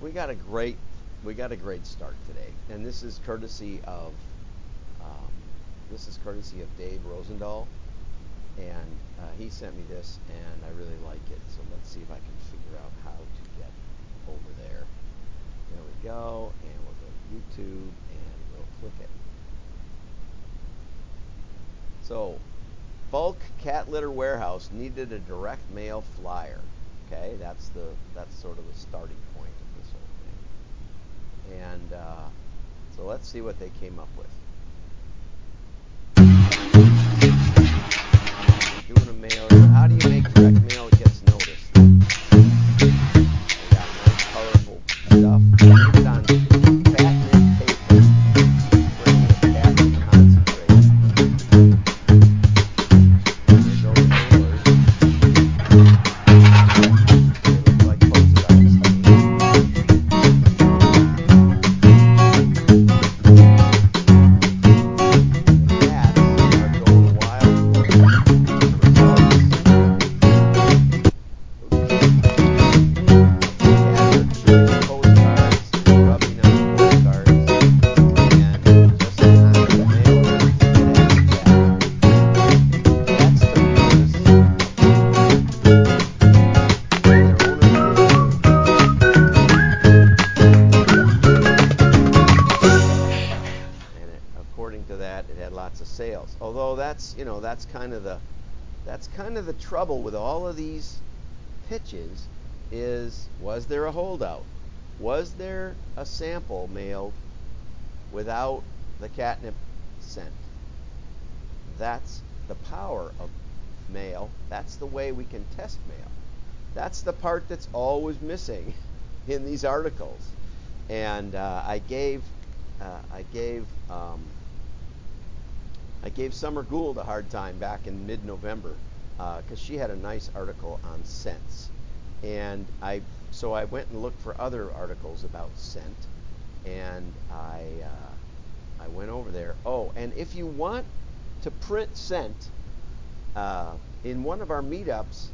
we got a great we got a great start today, and this is courtesy of um, this is courtesy of Dave Rosendahl, and uh, he sent me this, and I really like it. So let's see if I can figure out how to get over there. There we go, and we'll go to YouTube, and we'll click it. So, bulk cat litter warehouse needed a direct mail flyer. Okay, that's the that's sort of the starting point of this whole thing. And uh, so let's see what they came up with. Doing a. How do you make direct that's kind of the that's kind of the trouble with all of these pitches is was there a holdout? Was there a sample mailed without the catnip scent? That's the power of mail. That's the way we can test mail. That's the part that's always missing in these articles. And uh, I gave uh, I gave um, I gave Summer Gould a hard time back in mid-November because she had a nice article on scents, and I so I went and looked for other articles about scent, and I uh, I went over there. Oh, and if you want to print scent, uh, in one of our meetups,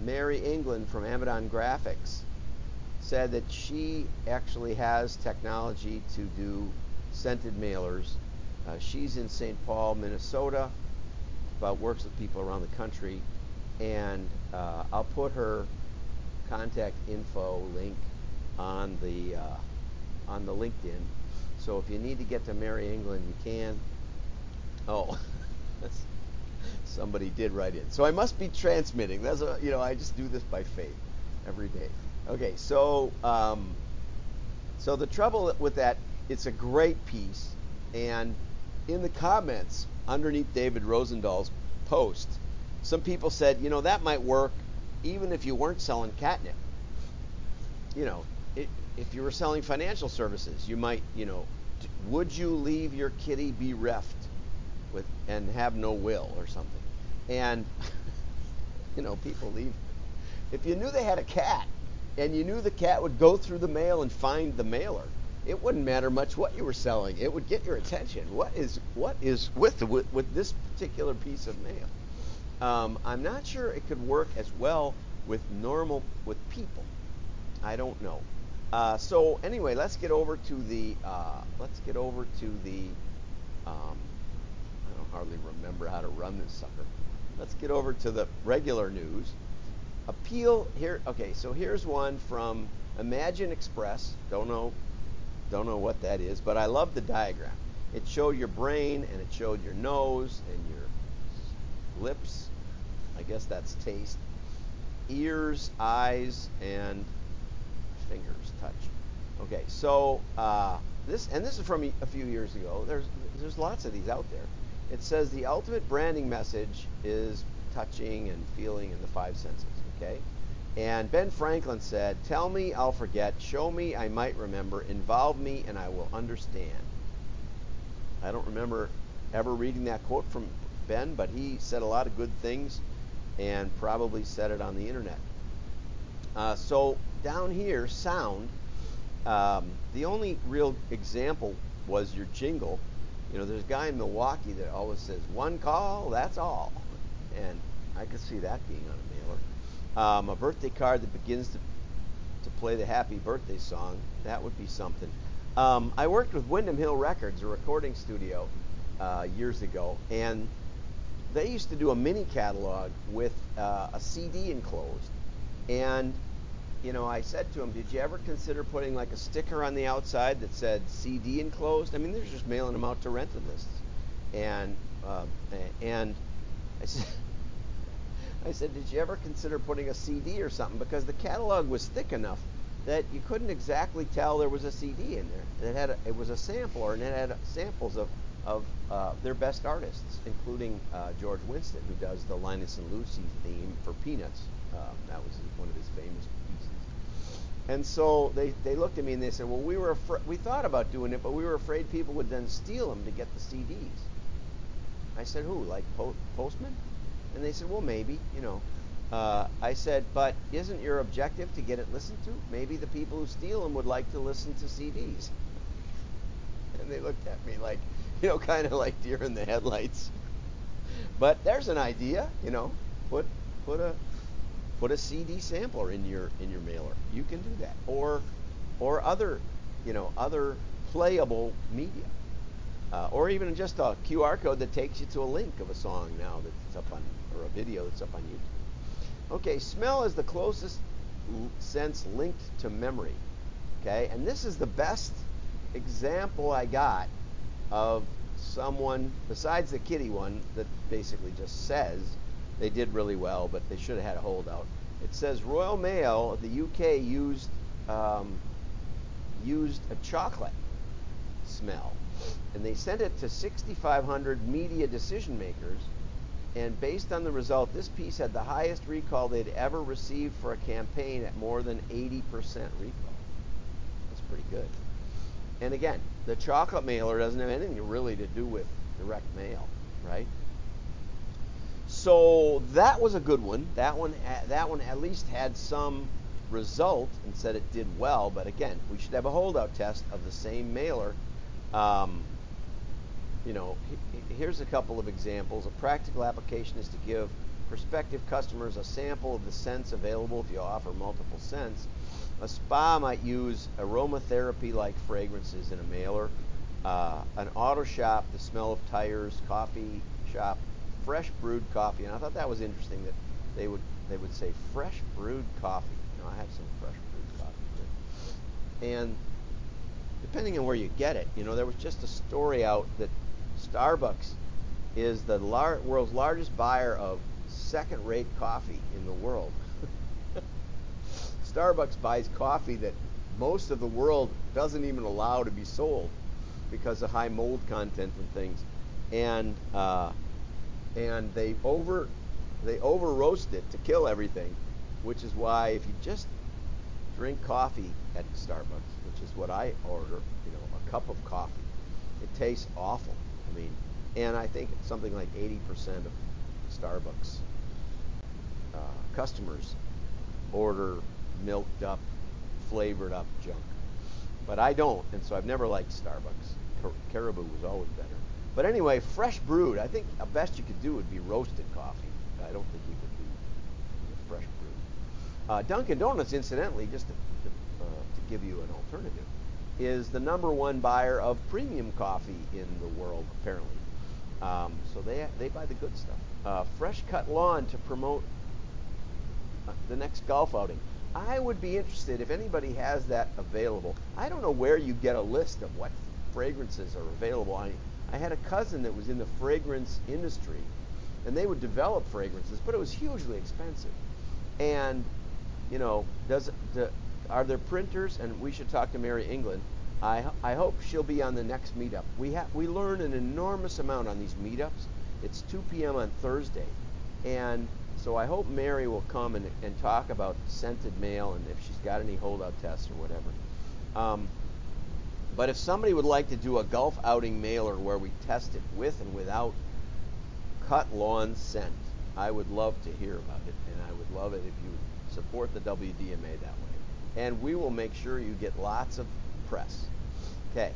Mary England from Amadon Graphics said that she actually has technology to do scented mailers. Uh, she's in St. Paul, Minnesota, but works with people around the country. And uh, I'll put her contact info link on the uh, on the LinkedIn. So if you need to get to Mary England, you can. Oh, somebody did write in. So I must be transmitting. That's a, you know I just do this by faith every day. Okay, so um, so the trouble with that, it's a great piece, and in the comments underneath David Rosendahl's post, some people said, you know, that might work even if you weren't selling catnip. You know, it, if you were selling financial services, you might, you know, would you leave your kitty bereft with and have no will or something? And you know, people leave. If you knew they had a cat and you knew the cat would go through the mail and find the mailer, it wouldn't matter much what you were selling. It would get your attention. What is what is with with, with this particular piece of mail? Um, I'm not sure it could work as well with normal with people. I don't know. Uh, so anyway, let's get over to the uh, let's get over to the. Um, I don't hardly remember how to run this sucker. Let's get over to the regular news. Appeal here. Okay, so here's one from Imagine Express. Don't know, don't know what that is, but I love the diagram. It showed your brain and it showed your nose and your lips. I guess that's taste. Ears, eyes, and fingers touch. Okay, so uh, this and this is from a few years ago. There's there's lots of these out there. It says the ultimate branding message is touching and feeling in the five senses. Okay, and Ben Franklin said, "Tell me, I'll forget. Show me, I might remember. Involve me, and I will understand." I don't remember ever reading that quote from Ben, but he said a lot of good things, and probably said it on the internet. Uh, so down here, sound. Um, the only real example was your jingle. You know, there's a guy in Milwaukee that always says, "One call, that's all," and I could see that being on a mailer. Um, a birthday card that begins to to play the happy birthday song. That would be something. Um, I worked with Windham Hill Records, a recording studio, uh, years ago, and they used to do a mini catalog with uh, a CD enclosed. And, you know, I said to them, Did you ever consider putting like a sticker on the outside that said CD enclosed? I mean, they're just mailing them out to rentalists. And, uh, and I said, I said, Did you ever consider putting a CD or something? Because the catalog was thick enough that you couldn't exactly tell there was a CD in there. It had a, it was a sampler and it had samples of of uh, their best artists, including uh, George Winston, who does the Linus and Lucy theme for Peanuts. Um, that was one of his famous pieces. And so they, they looked at me and they said, "Well, we were we thought about doing it, but we were afraid people would then steal them to get the CDs." I said, "Who? Like po- postmen?" And they said, "Well, maybe, you know." Uh, I said, "But isn't your objective to get it listened to? Maybe the people who steal them would like to listen to CDs." And they looked at me like, you know, kind of like deer in the headlights. But there's an idea, you know, put put a put a CD sampler in your in your mailer. You can do that, or or other, you know, other playable media, uh, or even just a QR code that takes you to a link of a song now that's up on or a video that's up on YouTube. Okay, smell is the closest sense linked to memory. Okay, and this is the best example I got of someone besides the kitty one that basically just says they did really well, but they should have had a holdout. It says Royal Mail of the UK used um, used a chocolate smell, and they sent it to 6,500 media decision makers. And based on the result, this piece had the highest recall they'd ever received for a campaign at more than 80% recall. That's pretty good. And again, the chocolate mailer doesn't have anything really to do with direct mail, right? So that was a good one. That one, that one at least had some result and said it did well. But again, we should have a holdout test of the same mailer. Um, you know, here's a couple of examples. A practical application is to give prospective customers a sample of the scents available if you offer multiple scents. A spa might use aromatherapy like fragrances in a mailer. Uh, an auto shop, the smell of tires, coffee shop, fresh brewed coffee. And I thought that was interesting that they would they would say fresh brewed coffee. You know, I have some fresh brewed coffee. And depending on where you get it, you know, there was just a story out that Starbucks is the lar- world's largest buyer of second-rate coffee in the world. Starbucks buys coffee that most of the world doesn't even allow to be sold because of high mold content and things, and uh, and they over they over roast it to kill everything, which is why if you just drink coffee at Starbucks, which is what I order, you know, a cup of coffee, it tastes awful. I mean, and I think something like 80% of Starbucks uh, customers order milked up, flavored up junk. But I don't, and so I've never liked Starbucks. Car- Caribou was always better. But anyway, fresh brewed. I think the best you could do would be roasted coffee. I don't think you could do fresh brewed. Uh, Dunkin' Donuts, incidentally, just to, to, uh, to give you an alternative, is the number one buyer of premium coffee in the world, apparently. Um, so they they buy the good stuff. Uh, fresh cut lawn to promote uh, the next golf outing. I would be interested if anybody has that available. I don't know where you get a list of what fragrances are available. I, I had a cousin that was in the fragrance industry, and they would develop fragrances, but it was hugely expensive. And you know, does do, are there printers? And we should talk to Mary England. I, I hope she'll be on the next meetup. We ha- we learn an enormous amount on these meetups. It's 2 p.m. on Thursday, and so I hope Mary will come and, and talk about scented mail and if she's got any holdout tests or whatever. Um, but if somebody would like to do a golf outing mailer where we test it with and without cut lawn scent, I would love to hear about it, and I would love it if you support the WDMA that way. And we will make sure you get lots of press. Okay,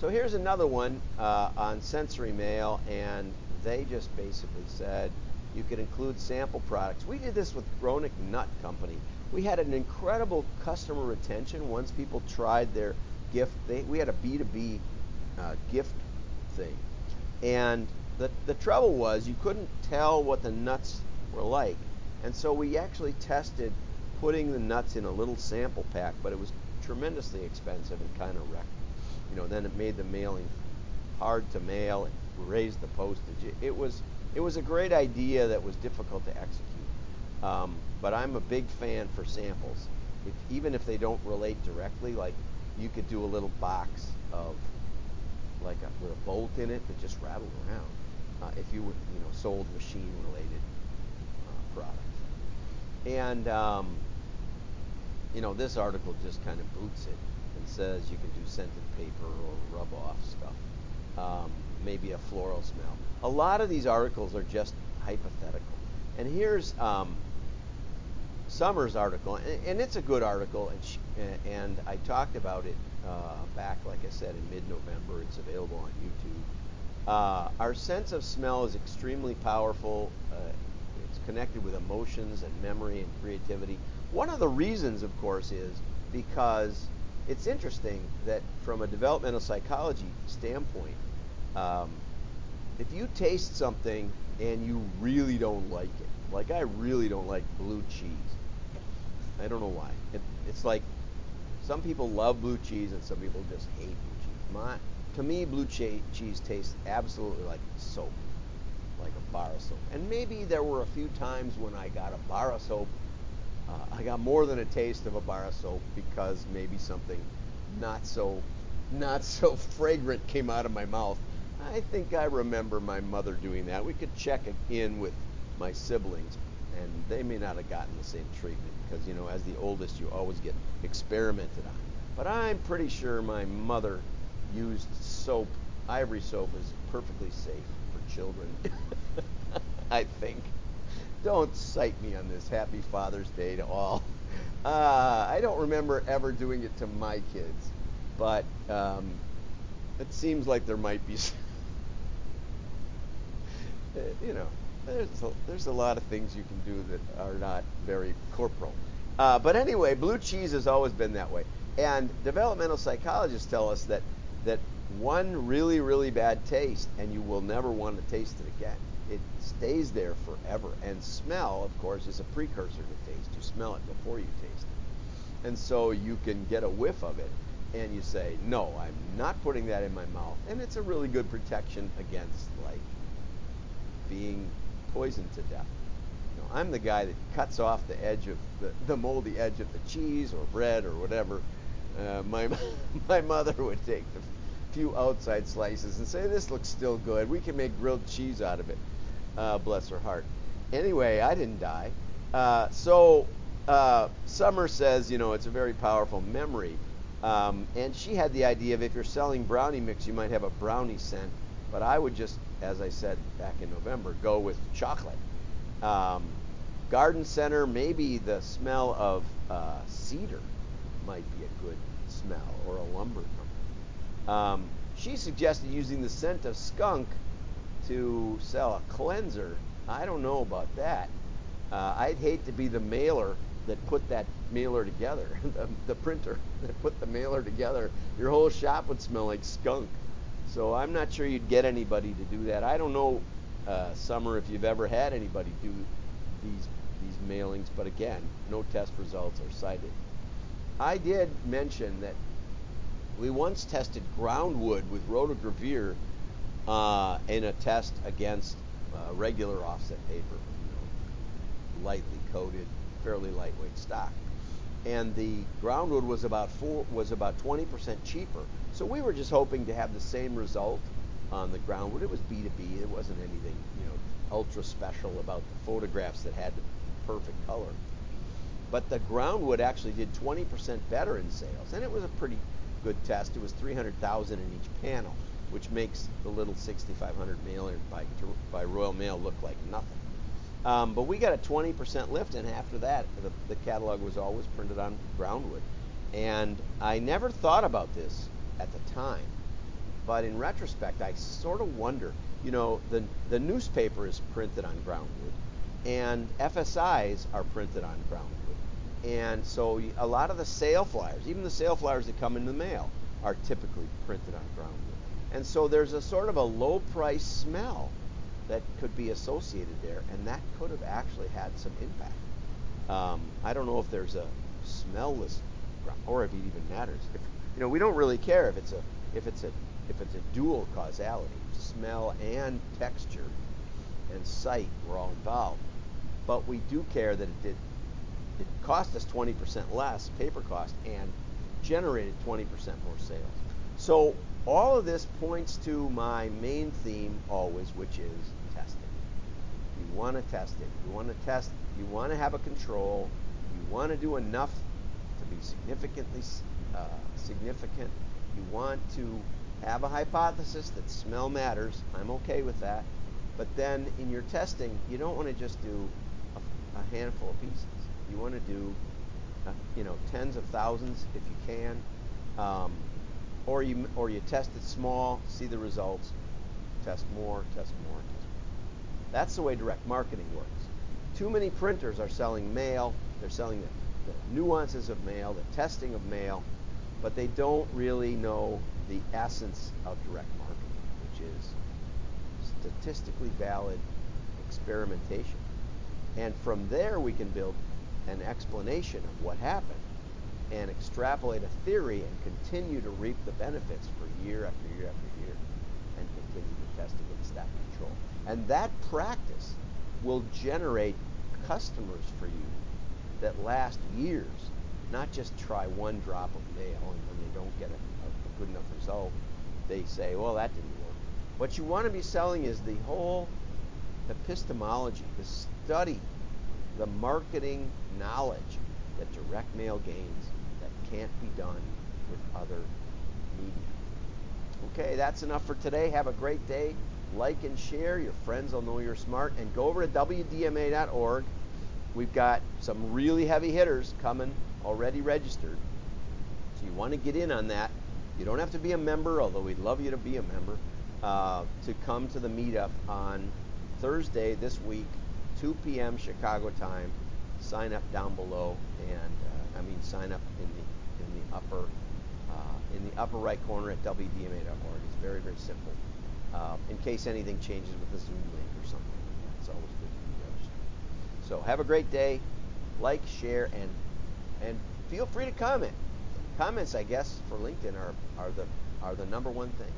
so here's another one uh, on sensory mail, and they just basically said You could include sample products. We did this with Groenick Nut Company. We had an incredible customer retention once people tried their gift. They, we had a B2B uh, gift thing. And the, the trouble was you couldn't tell what the nuts were like. And so we actually tested putting the nuts in a little sample pack, but it was tremendously expensive and kind of wrecked. You know, then it made the mailing hard to mail. It raised the postage. It, it was it was a great idea that was difficult to execute. Um, but I'm a big fan for samples. If, even if they don't relate directly, like you could do a little box of like a, with a bolt in it that just rattled around. Uh, if you were, you know, sold machine-related uh, products. And um, you know, this article just kind of boots it and says you can do scented paper or rub off stuff. Um, maybe a floral smell. A lot of these articles are just hypothetical. And here's um, Summer's article, and, and, it's a good article, and, she, and I talked about it uh, back, like I said, in mid-November. It's available on YouTube. Uh, our sense of smell is extremely powerful. Uh, connected with emotions and memory and creativity. One of the reasons, of course, is because it's interesting that from a developmental psychology standpoint, um, if you taste something and you really don't like it, like I really don't like blue cheese. I don't know why. It, it's like some people love blue cheese and some people just hate blue cheese. My, to me, blue che- cheese tastes absolutely like soap, like a bar of soap. And maybe there were a few times when I got a bar of soap. Uh, I got more than a taste of a bar of soap because maybe something not so not so fragrant came out of my mouth. I think I remember my mother doing that. We could check in with my siblings, and they may not have gotten the same treatment because, you know, as the oldest, you always get experimented on. But I'm pretty sure my mother used soap. Ivory soap is perfectly safe children. I think. Don't cite me on this. Happy Father's Day to all. Uh, I don't remember ever doing it to my kids, but um, it seems like there might be. you know, there's a, there's a lot of things you can do that are not very corporal. Uh, but anyway, blue cheese has always been that way. And developmental psychologists tell us that that one really really bad taste, and you will never want to taste it again. It stays there forever. And smell, of course, is a precursor to taste. You smell it before you taste it. And so you can get a whiff of it and you say, no, I'm not putting that in my mouth. And it's a really good protection against like being poisoned to death. You know, I'm the guy that cuts off the edge of the, the moldy edge of the cheese or bread or whatever. Uh, my my mother would take the few outside slices and say, "This looks still good. We can make grilled cheese out of it." Uh, bless her heart. Anyway, I didn't die. Uh, so uh, Summer says, you know, it's a very powerful memory. Um, and she had the idea of if you're selling brownie mix, you might have a brownie scent. But I would just, as I said back in November, go with chocolate. Um, garden center, maybe the smell of uh, cedar might be a good smell, or a lumber. Um, she suggested using the scent of skunk to sell a cleanser. I don't know about that. Uh, I'd hate to be the mailer that put that mailer together, the, the printer that put the mailer together. Your whole shop would smell like skunk. So I'm not sure you'd get anybody to do that. I don't know, uh, Summer, if you've ever had anybody do these these mailings, but again, no test results are cited. I did mention that we once tested groundwood with rotogravure uh, in a test against uh, regular offset paper, you know, lightly coated, fairly lightweight stock. And the groundwood was about four was about 20% cheaper. So we were just hoping to have the same result on the groundwood. It was B2B. It wasn't anything, you know, ultra special about the photographs that had the perfect color. But the groundwood actually did 20% better in sales, and it was a pretty good test. It was 300,000 in each panel which makes the little 6500 mailer by, by Royal Mail look like nothing. Um, but we got a 20% lift, and after that, the, the catalog was always printed on groundwood. And I never thought about this at the time, but in retrospect, I sort of wonder. You know, the the newspaper is printed on groundwood, and FSIs are printed on ground wood. And so a lot of the sale flyers, even the sale flyers that come in the mail, are typically printed on ground wood. And so there's a sort of a low price smell that could be associated there, and that could have actually had some impact. Um, I don't know if there's a smellless ground, or if it even matters. If, you know, we don't really care if it's a if it's a if it's a dual causality, smell and texture and sight were all involved. But we do care that it did it cost us 20% less paper cost and generated 20% more sales. So all of this points to my main theme always, which is testing. You want to test it. You want to test. You want to have a control. You want to do enough to be significantly uh, significant. You want to have a hypothesis that smell matters. I'm okay with that. But then in your testing, you don't want to just do a, a handful of pieces. You want to do, uh, you know, tens of thousands if you can. Um, or you or you test it small, see the results, test more, test more, test more. That's the way direct marketing works. Too many printers are selling mail. They're selling the, the nuances of mail, the testing of mail, but they don't really know the essence of direct marketing, which is statistically valid experimentation. And from there, we can build an explanation of what happened and extrapolate a theory and continue to reap the benefits for year after year after year and continue to test against that control. And that practice will generate customers for you that last years, not just try one drop of mail and when they don't get a, a good enough result, they say, well, that didn't work. What you want to be selling is the whole epistemology, the study, the marketing knowledge that direct mail gains that can't be done with other media. Okay, that's enough for today. Have a great day. Like and share. Your friends will know you're smart. And go over to WDMA.org. We've got some really heavy hitters coming, already registered. So you want to get in on that. You don't have to be a member, although we'd love you to be a member, uh, to come to the meetup on Thursday this week, 2 p.m. Chicago time. Sign up down below, and uh, I mean sign up in the in the upper uh, in the upper right corner at wdma.org. It's very very simple. Uh, in case anything changes with the Zoom link or something it's always good to be registered. So have a great day. Like, share, and and feel free to comment. Comments, I guess, for LinkedIn are are the are the number one thing.